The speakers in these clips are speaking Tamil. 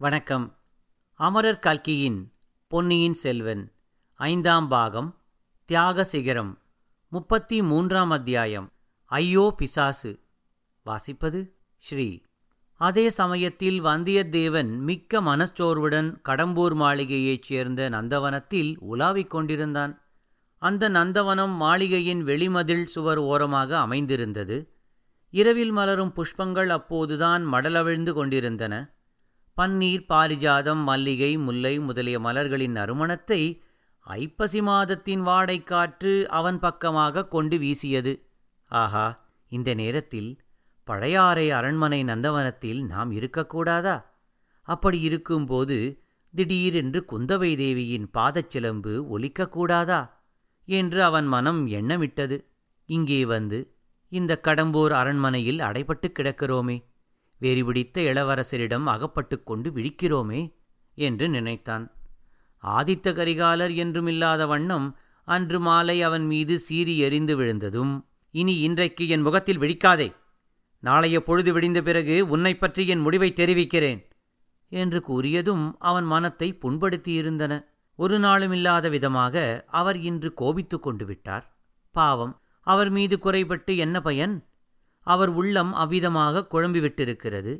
வணக்கம். அமரர் கல்கியின் பொன்னியின் செல்வன் ஐந்தாம் பாகம் தியாக சிகரம் முப்பத்தி மூன்றாம் அத்தியாயம் ஐயோ பிசாசு. வாசிப்பது ஸ்ரீ. அதே சமயத்தில் வந்தியத்தேவன் மிக்க மனச்சோர்வுடன் கடம்பூர் மாளிகையைச் சேர்ந்த நந்தவனத்தில் உலாவிக் கொண்டிருந்தான். அந்த நந்தவனம் மாளிகையின் வெளிமதில் சுவர் ஓரமாக அமைந்திருந்தது. இரவில் மலரும் புஷ்பங்கள் அப்போதுதான் மடலவிழ்ந்து கொண்டிருந்தன. பன்னீர் பாரிஜாதம் மல்லிகை முல்லை முதலிய மலர்களின் நறுமணத்தை ஐப்பசி மாதத்தின் வாடைக்காற்று அவன் பக்கமாக கொண்டு வீசியது. ஆஹா இந்த நேரத்தில் பழையாறை அரண்மனை நந்தவனத்தில் நாம் இருக்கக்கூடாதா அப்படி இருக்கும்போது திடீரென்று குந்தவை தேவியின் பாதச்சிலம்பு ஒலிக்கக்கூடாதா என்று அவன் மனம் எண்ணமிட்டது. இங்கே வந்து இந்த கடம்பூர் அரண்மனையில் அடைபட்டு கிடக்கிறோமே. வெறிபிடித்த இளவரசரிடம் அகப்பட்டுக் கொண்டு விழிக்கிறோமே என்று நினைத்தான். ஆதித்த கரிகாலர் என்றுமில்லாத வண்ணம் அன்று மாலை அவன் மீது சீறி எறிந்து விழுந்ததும் இனி இன்றைக்கு என் முகத்தில் விழிக்காதே. நாளைய பொழுது விடிந்த பிறகு உன்னைப் பற்றி என் முடிவை தெரிவிக்கிறேன் என்று கூறியதும் அவன் மனத்தை புண்படுத்தியிருந்தன. ஒரு நாளும் இல்லாத விதமாக அவர் இன்று கோபித்துக் கொண்டு விட்டார். பாவம் அவர் மீது குறைபட்டு என்ன பயன்? அவர் உள்ளம் அவ்விதமாக குழம்பிவிட்டிருக்கிறது.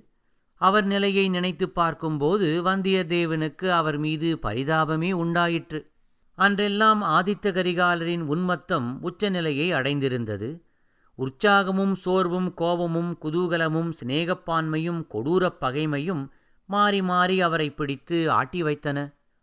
அவர் நிலையை நினைத்து பார்க்கும்போது வந்தியத்தேவனுக்கு அவர் மீது பரிதாபமே உண்டாயிற்று. அன்றெல்லாம் ஆதித்த கரிகாலரின் உன்மத்தம் உச்சநிலையை அடைந்திருந்தது. உற்சாகமும் சோர்வும் கோபமும் குதூகலமும் சிநேகப்பான்மையும் கொடூரப் பகைமையும் மாறி மாறி அவரை பிடித்து ஆட்டி வைத்தன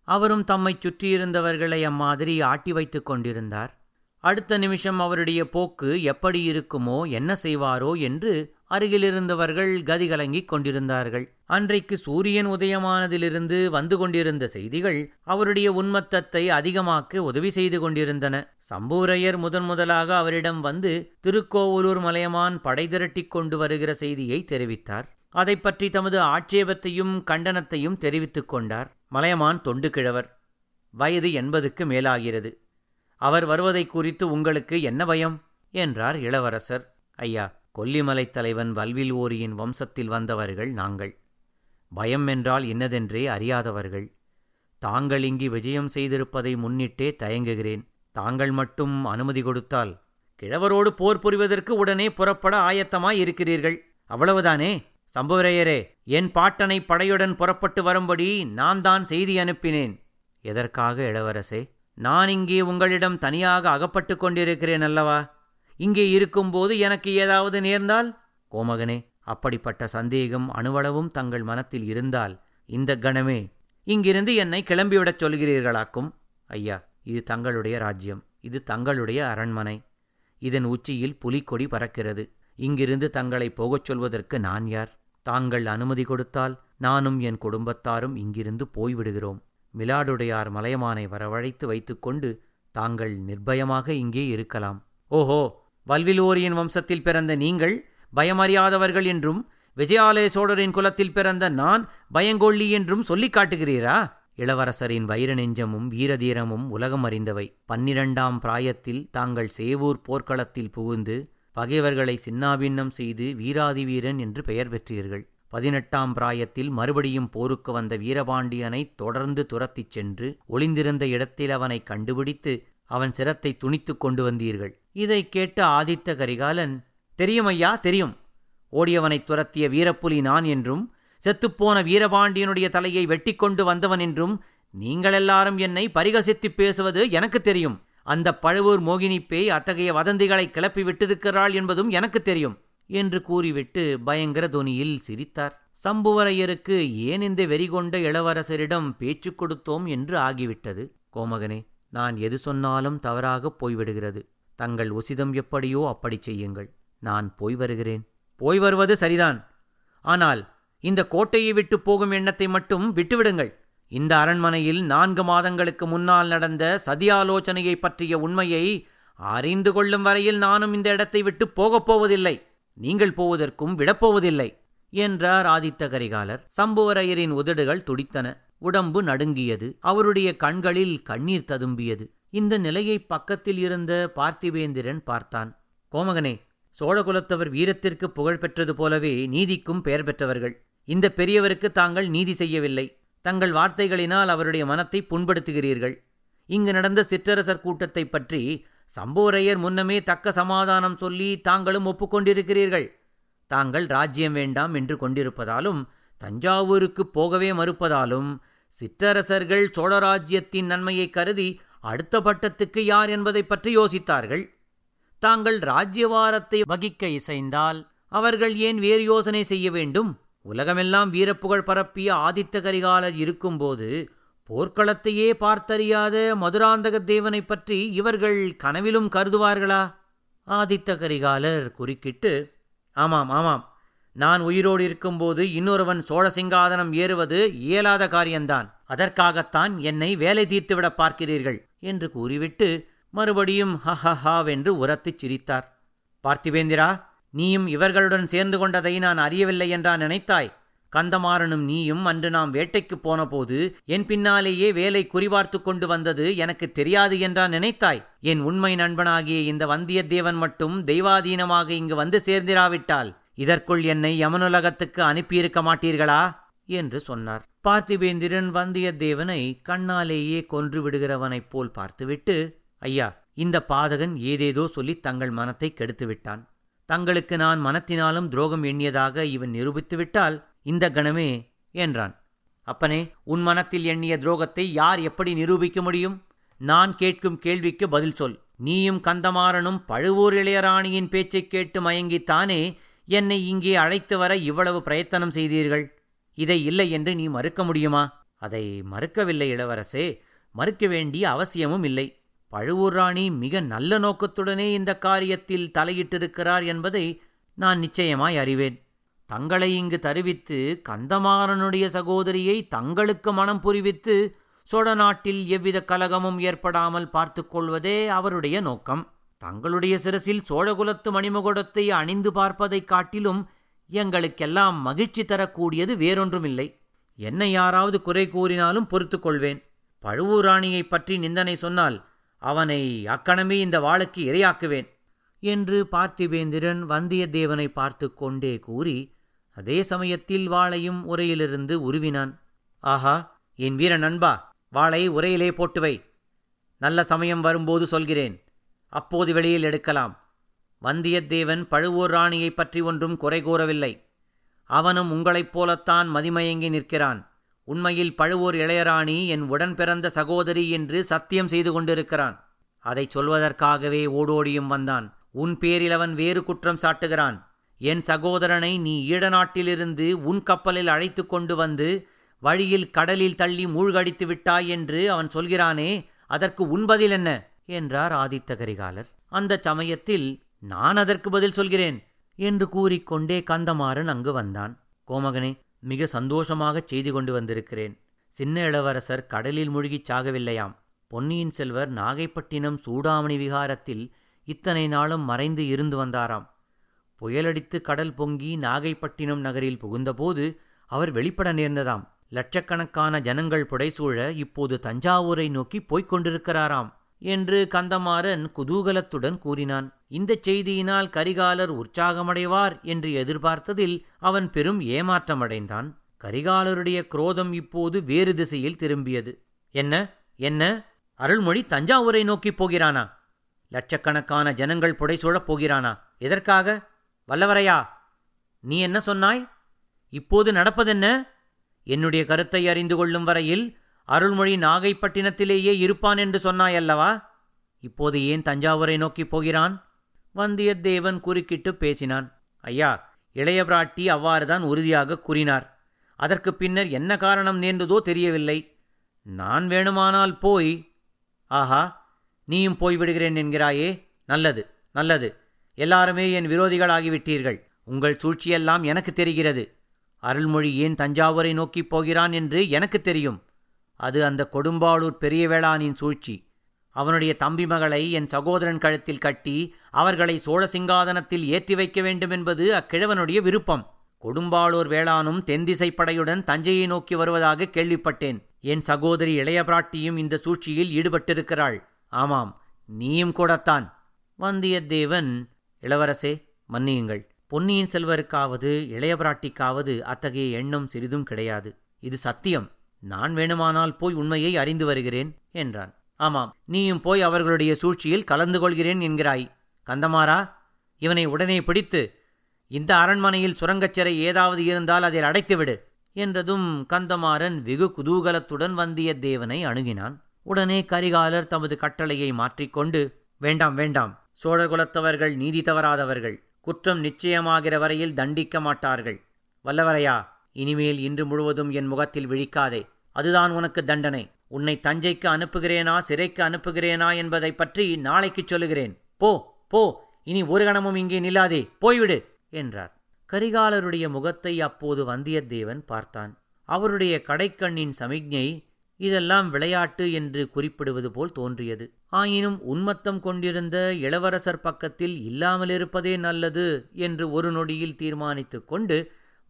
அவரும் தம்மைச் சுற்றியிருந்தவர்களை அம்மாதிரி ஆட்டி வைத்துக் கொண்டிருந்தார். அடுத்த நிமிஷம் அவருடைய போக்கு எப்படி இருக்குமோ என்ன செய்வாரோ என்று அருகிலிருந்தவர்கள் கதிகலங்கிக் கொண்டிருந்தார்கள். அன்றைக்கு சூரியன் உதயமானதிலிருந்து வந்து கொண்டிருந்த செய்திகள் அவருடைய உன்மத்தத்தை அதிகமாக்க உதவி செய்து கொண்டிருந்தன. சம்பூரையர் முதன் முதலாக அவரிடம் வந்து திருக்கோவலூர் மலையமான் படை திரட்டிக் கொண்டு வருகிற செய்தியை தெரிவித்தார். அதை பற்றி தமது ஆட்சேபத்தையும் கண்டனத்தையும் தெரிவித்துக் கொண்டார். மலையமான் தொண்டு கிழவர். வயது எண்பதுக்கு மேலாகிறது. அவர் வருவதை குறித்து உங்களுக்கு என்ன பயம்? என்றார் இளவரசர். ஐயா கொல்லிமலைத் தலைவன் வல்வில் ஓரியின் வம்சத்தில் வந்தவர்கள் நாங்கள். பயம் என்றால் இன்னதென்றே அறியாதவர்கள். தாங்கள் இங்கு விஜயம் செய்திருப்பதை முன்னிட்டே தயங்குகிறேன். தாங்கள் மட்டும் அனுமதி கொடுத்தால் கிழவரோடு போர் புரிவதற்கு உடனே புறப்பட ஆயத்தமாய் இருக்கிறீர்கள். அவ்வளவுதானே? சம்புவரையரே என் பாட்டனை படையுடன் புறப்பட்டு வரும்படி நான் தான் செய்தி அனுப்பினேன். எதற்காக இளவரசே? நான் இங்கே உங்களிடம் தனியாக அகப்பட்டு கொண்டிருக்கிறேன் அல்லவா? இங்கே இருக்கும்போது எனக்கு ஏதாவது நேர்ந்தால்? கோமகனே அப்படிப்பட்ட சந்தேகம் அணுவளவும் தங்கள் மனத்தில் இருந்தால் இந்த கணமே இங்கிருந்து என்னை கிளம்பிவிடச் சொல்கிறீர்களாக்கும். ஐயா இது தங்களுடைய ராஜ்யம் இது தங்களுடைய அரண்மனை. இதன் உச்சியில் புலிக்கொடி பறக்கிறது. இங்கிருந்து தங்களை போகச் சொல்வதற்கு நான் யார்? தாங்கள் அனுமதி கொடுத்தால் நானும் என் குடும்பத்தாரும் இங்கிருந்து போய்விடுகிறோம். மிலாடுடையார் மலையமானை வரவழைத்து வைத்துக்கொண்டு தாங்கள் நிர்பயமாக இங்கே இருக்கலாம். ஓஹோ வல்விலோரியின் வம்சத்தில் பிறந்த நீங்கள் பயமறியாதவர்கள் என்றும் விஜயாலய சோழரின் குலத்தில் பிறந்த நான் பயங்கொள்ளி என்றும் சொல்லிக் காட்டுகிறீரா? இளவரசரின் வைர நெஞ்சமும் வீரதீரமும் உலகம் அறிந்தவை. பன்னிரண்டாம் பிராயத்தில் தாங்கள் சேவூர் போர்க்களத்தில் புகுந்து பகைவர்களை சின்னாபின்னம் செய்து வீராதி வீரன் என்று பெயர் பெற்றீர்கள். பதினெட்டாம் பிராயத்தில் மறுபடியும் போருக்கு வந்த வீரபாண்டியனை தொடர்ந்து துரத்திச் சென்று ஒளிந்திருந்த இடத்தில் அவனை கண்டுபிடித்து அவன் சிரத்தை துணித்துக் கொண்டு வந்தீர்கள். இதை கேட்ட ஆதித்த கரிகாலன் தெரியும் ஐயா தெரியும். ஓடியவனைத் துரத்திய வீரப்புலி நான் என்றும் செத்துப்போன வீரபாண்டியனுடைய தலையை வெட்டி கொண்டு வந்தவன் என்றும் நீங்களெல்லாரும் என்னை பரிகசித்துப் பேசுவது எனக்கு தெரியும். அந்த பழுவூர் மோகினி பேய் அத்தகைய வதந்திகளை கிளப்பி விட்டிருக்கிறாள் என்பதும் எனக்கு தெரியும். என்று கூறிவிட்டு பயங்கர தொனியில் சிரித்தார். சம்புவரையருக்கு ஏன் இந்த வெறிகொண்ட இளவரசரிடம் பேச்சு கொடுத்தோம் என்று ஆகிவிட்டது? கோமகனே நான் எது சொன்னாலும் தவறாகப் போய்விடுகிறது. தங்கள் உசிதம் எப்படியோ அப்படி செய்யுங்கள். நான் போய் வருகிறேன். போய் வருவது சரிதான். ஆனால் இந்த கோட்டையை விட்டு போகும் எண்ணத்தை மட்டும் விட்டுவிடுங்கள். இந்த அரண்மனையில் நான்கு மாதங்களுக்கு முன்னால் நடந்த சதியாலோசனையை பற்றிய உண்மையை அறிந்து கொள்ளும் வரையில் நானும் இந்த இடத்தை விட்டு போகப் போவதில்லை. நீங்கள் போவதற்கும் விடப்போவதில்லை என்றார் ஆதித்த கரிகாலர் சம்புவரையரின் உதடுகள் துடித்தன. உடம்பு நடுங்கியது. அவருடைய கண்களில் கண்ணீர் ததும்பியது. இந்த நிலையை பக்கத்தில் இருந்த பார்த்திவேந்திரன் பார்த்தான். கோமகனே சோழகுலத்தவர் வீரத்திற்கு புகழ் பெற்றது போலவே நீதிக்கும் பெயர் பெற்றவர்கள். இந்த பெரியவருக்கு தாங்கள் நீதி செய்யவில்லை. தங்கள் வார்த்தைகளினால் அவருடைய மனத்தை புண்படுத்துகிறீர்கள். இங்கு நடந்த சிற்றரசர் கூட்டத்தைப் பற்றி சம்போரையர் முன்னமே தக்க சமாதானம் சொல்லி தாங்களும் ஒப்புக்கொண்டிருக்கிறீர்கள். தாங்கள் ராஜ்யம் வேண்டாம் என்று கொண்டிருப்பதாலும் தஞ்சாவூருக்கு போகவே மறுப்பதாலும் சிற்றரசர்கள் சோழராஜ்யத்தின் நன்மையை கருதி அடுத்த பட்டத்துக்கு யார் என்பதைப் பற்றி யோசித்தார்கள். தாங்கள் ராஜ்யவாரத்தை வகிக்க இசைந்தால் அவர்கள் ஏன் வேறு யோசனை செய்ய வேண்டும்? உலகமெல்லாம் வீரப்புகழ் பரப்பிய ஆதித்த கரிகாலர் இருக்கும்போது போர்க்களத்தையே பார்த்தறியாத மதுராந்தக தேவனைப் பற்றி இவர்கள் கனவிலும் கருதுவார்களா? ஆதித்த கரிகாலர் குறுக்கிட்டு ஆமாம் ஆமாம். நான் உயிரோடு இருக்கும்போது இன்னொருவன் சோழ சிங்காதனம் ஏறுவது இயலாத காரியம்தான் அதற்காகத்தான் என்னை வேலை தீர்த்துவிட பார்க்கிறீர்கள் என்று கூறிவிட்டு மறுபடியும் ஹஹஹாவென்று உரத்துச் சிரித்தார். பார்த்திவேந்திரா நீயும் இவர்களுடன் சேர்ந்து கொண்டதை நான் அறியவில்லை என்றா நினைத்தாய்? கந்தமாறனும் நீயும் அன்று நாம் வேட்டைக்குப் போனபோது என் பின்னாலேயே வேலை குறிபார்த்து கொண்டு வந்தது எனக்கு தெரியாது என்றா நினைத்தாய்? என் உண்மை நண்பனாகிய இந்த வந்தியத்தேவன் மட்டும் தெய்வாதீனமாக இங்கு வந்து சேர்ந்திராவிட்டால் இதற்குள் என்னை யமனுலகத்துக்கு அனுப்பியிருக்க மாட்டீர்களா? என்று சொன்னார். பார்த்திபேந்திரன் வந்தியத்தேவனை கண்ணாலேயே கொன்று விடுகிறவனைப் போல் பார்த்துவிட்டு ஐயா இந்த பாதகன் ஏதேதோ சொல்லி தங்கள் மனத்தை கெடுத்து விட்டான் தங்களுக்கு நான் மனத்தினாலும் துரோகம் எண்ணியதாக இவன் நிரூபித்துவிட்டால் இந்த கணமே என்றான். அப்பனே உன் மனத்தில் எண்ணிய துரோகத்தை யார் எப்படி நிரூபிக்க முடியும்? நான் கேட்கும் கேள்விக்கு பதில் சொல். நீயும் கந்தமாறனும் பழுவூர் இளையராணியின் பேச்சைக் கேட்டு மயங்கித்தானே என்னை இங்கே அழைத்து வர இவ்வளவு பிரயத்தனம் செய்தீர்கள்? இதை இல்லை என்று நீ மறுக்க முடியுமா? அதை மறுக்கவில்லை இளவரசே. மறுக்க வேண்டிய அவசியமும் இல்லை. பழுவூர் ராணி மிக நல்ல நோக்கத்துடனே இந்த காரியத்தில் தலையிட்டிருக்கிறார் என்பதை நான் நிச்சயமாய் அறிவேன். தங்களை இங்கு தருவித்து கந்தமாறனுடைய சகோதரியை தங்களுக்கு மனம் புரிவித்து சோழ நாட்டில் எவ்வித கலகமும் ஏற்படாமல் பார்த்துக்கொள்வதே அவருடைய நோக்கம். தங்களுடைய சிரசில் சோழகுலத்து மணிமகுடத்தை அணிந்து பார்ப்பதைக் காட்டிலும் எங்களுக்கெல்லாம் மகிழ்ச்சி தரக்கூடியது வேறொன்றுமில்லை. என்னை யாராவது குறை கூறினாலும் பொறுத்துக்கொள்வேன் கொள்வேன். பற்றி நிந்தனை சொன்னால் அவனை அக்கணமே இந்த வாளுக்கு இரையாக்குவேன் என்று பார்த்திபேந்திரன் வந்தியத்தேவனை பார்த்து கொண்டே கூறி அதே சமயத்தில் வாளையும் உரையிலிருந்து உருவினான். ஆஹா என் வீர நண்பா வாளை உரையிலே போட்டு வை நல்ல சமயம் வரும்போது சொல்கிறேன். அப்போது வெளியில் எடுக்கலாம். வந்தியத்தேவன் பழுவூர் ராணியைப் பற்றி ஒன்றும் குறை கூறவில்லை. அவனும் உங்களைப் போலத்தான் மதிமயங்கி நிற்கிறான். உண்மையில் பழுவூர் இளையராணி என் உடன் பிறந்த சகோதரி என்று சத்தியம் செய்து கொண்டிருக்கிறான். அதைச் சொல்வதற்காகவே ஓடோடியும் வந்தான். உன் பேரில் அவன் வேறு குற்றம் சாட்டுகிறான். என் சகோதரனை நீ ஈழநாட்டிலிருந்து உன் கப்பலில் அழைத்து கொண்டு வந்து வழியில் கடலில் தள்ளி மூழ்கடித்து விட்டாய் என்று அவன் சொல்கிறானே அதற்கு உன் பதில் என்ன? என்றார் ஆதித்த கரிகாலர். அந்த சமயத்தில் நான் அதற்கு பதில் சொல்கிறேன் என்று கூறிக்கொண்டே கந்தமாறன் அங்கு வந்தான். கோமகனே மிக சந்தோஷமாகச் செய்தி கொண்டு வந்திருக்கிறேன். சின்ன இளவரசர் கடலில் மூழ்கிச் சாகவில்லையாம். பொன்னியின் செல்வர் நாகைப்பட்டினம் சூடாமணி விகாரத்தில் இத்தனை நாளும் மறைந்து இருந்து வந்தாராம். புயலடித்து கடல் பொங்கி நாகைப்பட்டினம் நகரில் புகுந்தபோது அவர் வெளிப்பட நேர்ந்ததாம். லட்சக்கணக்கான ஜனங்கள் புடைசூழ இப்போது தஞ்சாவூரை நோக்கி போய்க் கொண்டிருக்கிறாராம் என்று கந்தமாறன் குதூகலத்துடன் கூறினான். இந்தச் செய்தியினால் கரிகாலர் உற்சாகமடைவார் என்று எதிர்பார்த்ததில் அவன் பெரும் ஏமாற்றமடைந்தான். கரிகாலருடைய குரோதம் இப்போது வேறு திசையில் திரும்பியது. என்ன? என்ன? அருள்மொழி தஞ்சாவூரை நோக்கிப் போகிறானா? லட்சக்கணக்கான ஜனங்கள் புடைசூழப் போகிறானா? எதற்காக? வல்லவரையா நீ என்ன சொன்னாய்? இப்போது நடப்பதென்ன? என்னுடைய கருத்தை அறிந்து கொள்ளும் வரையில் அருள்மொழி நாகைப்பட்டினத்திலேயே இருப்பான் என்று சொன்னாயல்லவா? இப்போது ஏன் தஞ்சாவூரை நோக்கிப் போகிறான்? வந்தியத்தேவன் குறுக்கிட்டு பேசினான். ஐயா இளைய பிராட்டி அவ்வாறுதான் உறுதியாக கூறினார். அதற்கு பின்னர் என்ன காரணம் நேர்ந்ததோ தெரியவில்லை. நான் வேணுமானால் போய் ஆஹா நீயும் போய்விடுகிறேன் என்கிறாயே நல்லது நல்லது. எல்லாருமே என் விரோதிகளாகிவிட்டீர்கள். உங்கள் சூழ்ச்சியெல்லாம் எனக்கு தெரிகிறது. அருள்மொழி ஏன் தஞ்சாவூரை நோக்கிப் போகிறான் என்று எனக்கு தெரியும். அது அந்த கொடும்பாளூர் பெரிய வேளானின் சூழ்ச்சி. அவனுடைய தம்பி மகளை என் சகோதரன் கழுத்தில் கட்டி அவர்களை சோழ சிங்காதனத்தில் ஏற்றி வைக்க வேண்டும் என்பது அக்கிழவனுடைய விருப்பம். கொடும்பாளூர் வேளானும் தென்திசை படையுடன் தஞ்சையை நோக்கி வருவதாக கேள்விப்பட்டேன். என் சகோதரி இளைய பிராட்டியும் இந்த சூழ்ச்சியில் ஈடுபட்டிருக்கிறாள். ஆமாம் நீயும் கூடத்தான். வந்தியத்தேவன் இளவரசே மன்னியுங்கள். பொன்னியின் செல்வருக்காவது இளையபிராட்டிக்காவது அத்தகைய எண்ணம் சிறிதும் கிடையாது. இது சத்தியம். நான் வேணுமானால் போய் உண்மையை அறிந்து வருகிறேன் என்றான். ஆமாம் நீயும் போய் அவர்களுடைய சூழ்ச்சியில் கலந்து கொள்கிறேன் என்கிறாய். கந்தமாரா இவனை உடனே பிடித்து இந்த அரண்மனையில் சுரங்கச்சிறை ஏதாவது இருந்தால் அதில் அடைத்துவிடு என்றதும் கந்தமாறன் வெகு குதூகலத்துடன் வந்தியத்தேவனை அணுகினான். உடனே கரிகாலர் தமது கட்டளையை மாற்றிக்கொண்டு வேண்டாம் வேண்டாம் சோழர் குலத்தவர்கள் நீதி தவறாதவர்கள் குற்றம் நிச்சயமாகிற வரையில் தண்டிக்க மாட்டார்கள். வல்லவரையா இனிமேல் இன்று முழுவதும் என் முகத்தில் விழிக்காதே. அதுதான் உனக்கு தண்டனை. உன்னை தஞ்சைக்கு அனுப்புகிறேனா சிறைக்கு அனுப்புகிறேனா என்பதை பற்றி நாளைக்குச் சொல்லுகிறேன். போ போ இனி ஒரு கணமும் இங்கே நில்லாதே. போய்விடு என்றார். கரிகாலருடைய முகத்தை அப்போது வந்தியத்தேவன் பார்த்தான். அவருடைய கடைக்கண்ணின் சமிக்ஞை இதெல்லாம் விளையாட்டு என்று குறிப்பிடுவது போல் தோன்றியது. ஆயினும் உன்மத்தம் கொண்டிருந்த இளவரசர் பக்கத்தில் இல்லாமலிருப்பதே நல்லது என்று ஒரு நொடியில் தீர்மானித்துக் கொண்டு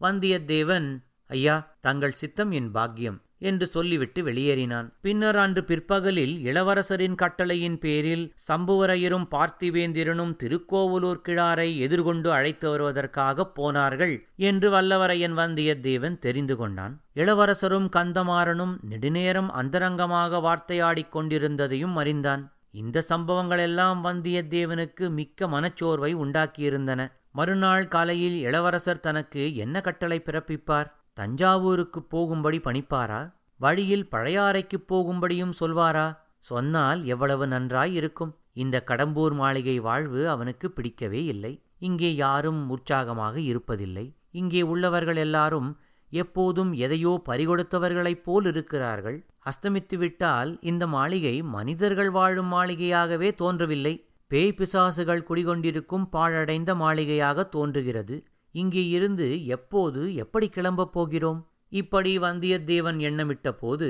வந்தியத்தேவன் ஐயா தங்கள் சித்தம் என் பாக்கியம் என்று சொல்லிவிட்டு வெளியேறினான். பின்னர் அன்று பிற்பகலில் இளவரசரின் கட்டளையின் பேரில் சம்புவரையரும் பார்த்திவேந்திரனும் திருக்கோவலூர் கிழாரை எதிர்கொண்டு அழைத்து வருவதற்காக போனார்கள் என்று வல்லவரையன் வந்தியத்தேவன் தெரிந்து கொண்டான். இளவரசரும் கந்தமாறனும் நெடுநேரம் அந்தரங்கமாக வார்த்தையாடிக் கொண்டிருந்ததையும் அறிந்தான். இந்த சம்பவங்களெல்லாம் வந்தியத்தேவனுக்கு மிக்க மனச்சோர்வை உண்டாக்கியிருந்தன. மறுநாள் காலையில் இளவரசர் தனக்கு என்ன கட்டளை பிறப்பிப்பார்? தஞ்சாவூருக்கு போகும்படி பணிப்பாரா? வழியில் பழையாறைக்குப் போகும்படியும் சொல்வாரா? சொன்னால் எவ்வளவு நன்றாய் இருக்கும் இந்த கடம்பூர் மாளிகை வாழ்வு அவனுக்கு பிடிக்கவே இல்லை. இங்கே யாரும் உற்சாகமாக இருப்பதில்லை. இங்கே உள்ளவர்கள் எல்லாரும் எப்போதும் எதையோ பறிகொடுத்தவர்களைப் போல் இருக்கிறார்கள் அஸ்தமித்துவிட்டால் இந்த மாளிகை மனிதர்கள் வாழும் மாளிகையாகவே தோன்றவில்லை. பேய் பிசாசுகள் குடிகொண்டிருக்கும் பாழடைந்த மாளிகையாக தோன்றுகிறது. இங்கே இருந்து எப்போது எப்படி கிளம்பப் போகிறோம்? இப்படி வந்தியத்தேவன் எண்ணமிட்ட போது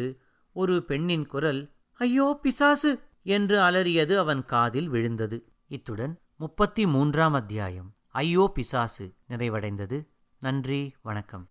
ஒரு பெண்ணின் குரல் ஐயோ பிசாசு! என்று அலறியது அவன் காதில் விழுந்தது. இத்துடன் முப்பத்தி மூன்றாம் அத்தியாயம் ஐயோ பிசாசு! நிறைவடைந்தது. நன்றி வணக்கம்.